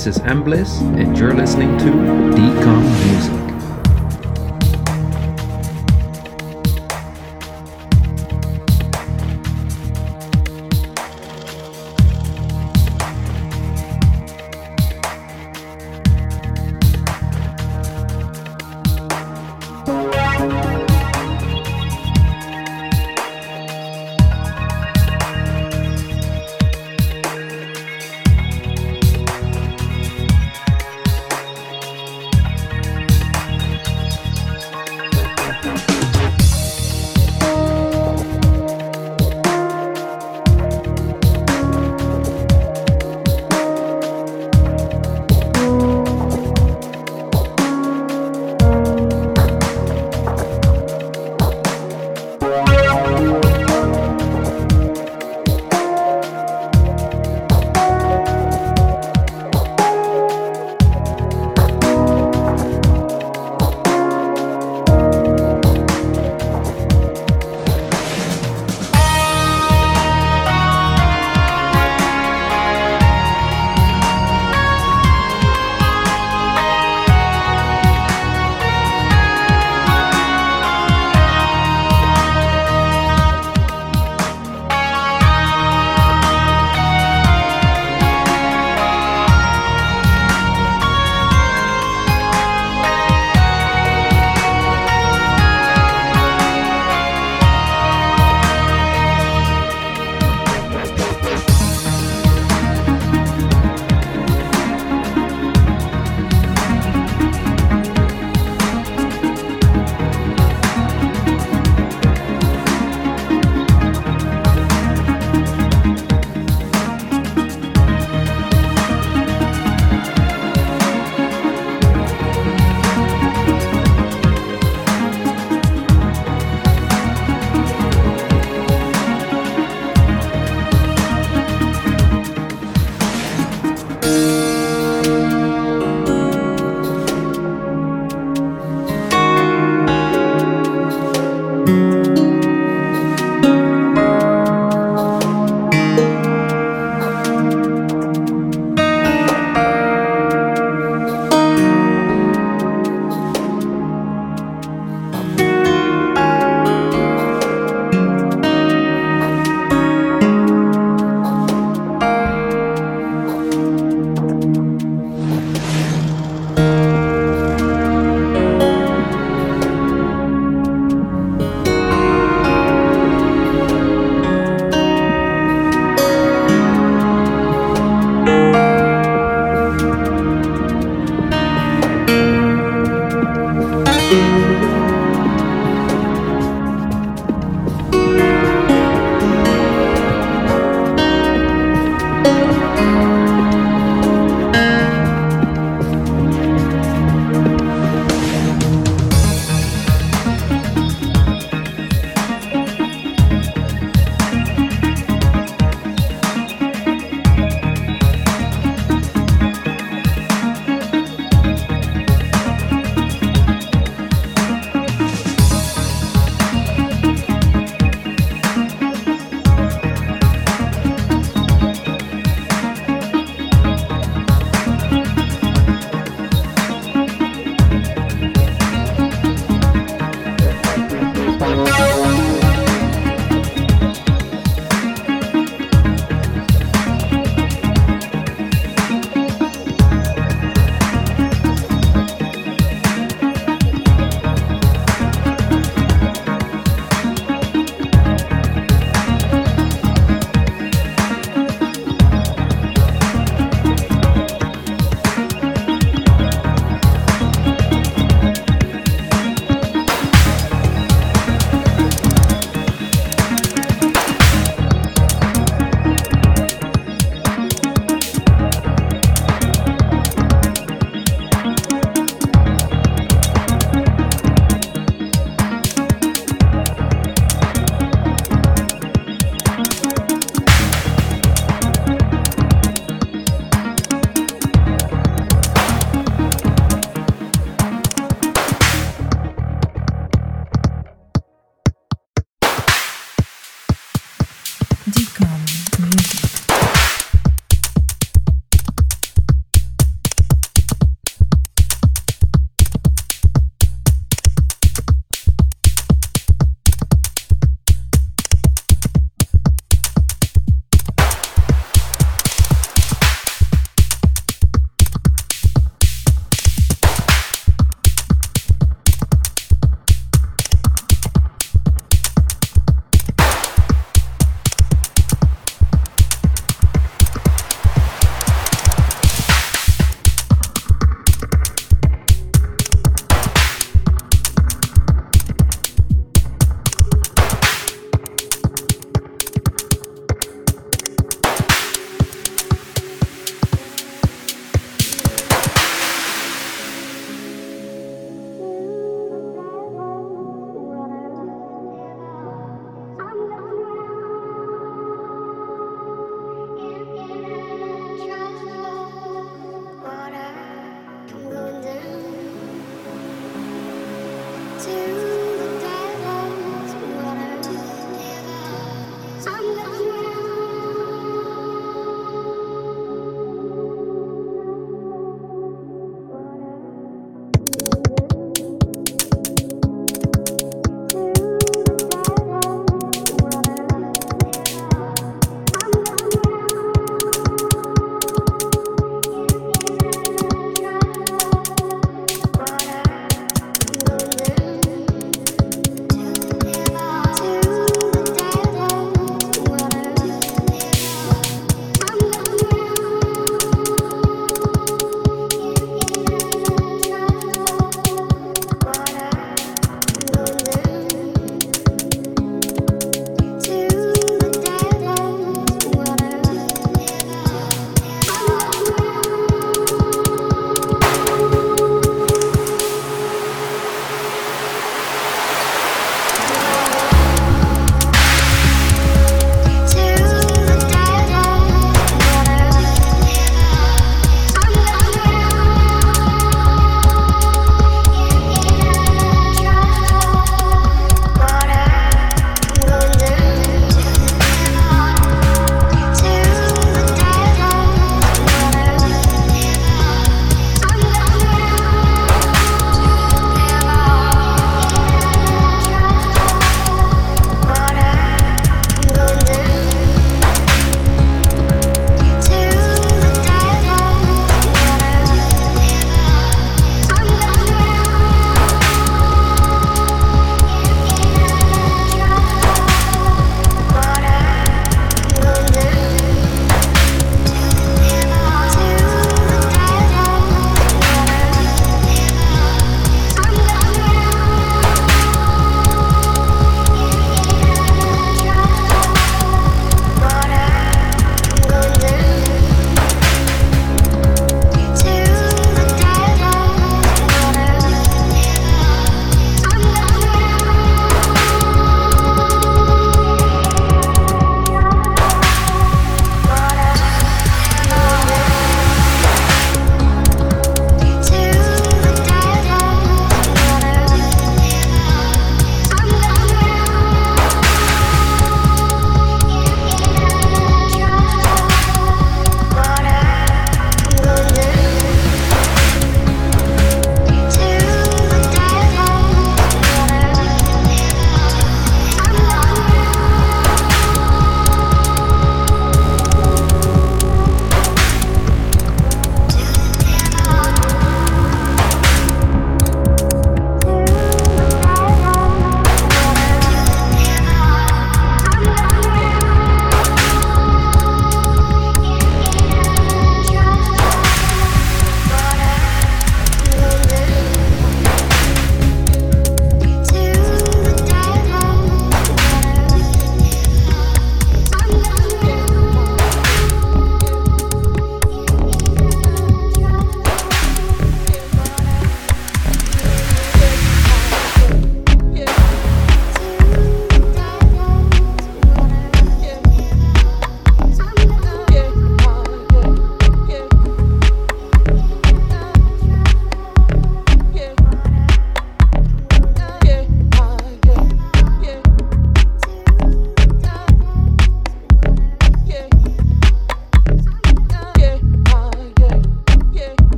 This is Ambliss, and you're listening to Decom Music.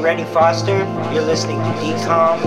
Rennie Foster. You're listening to Decom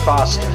DJ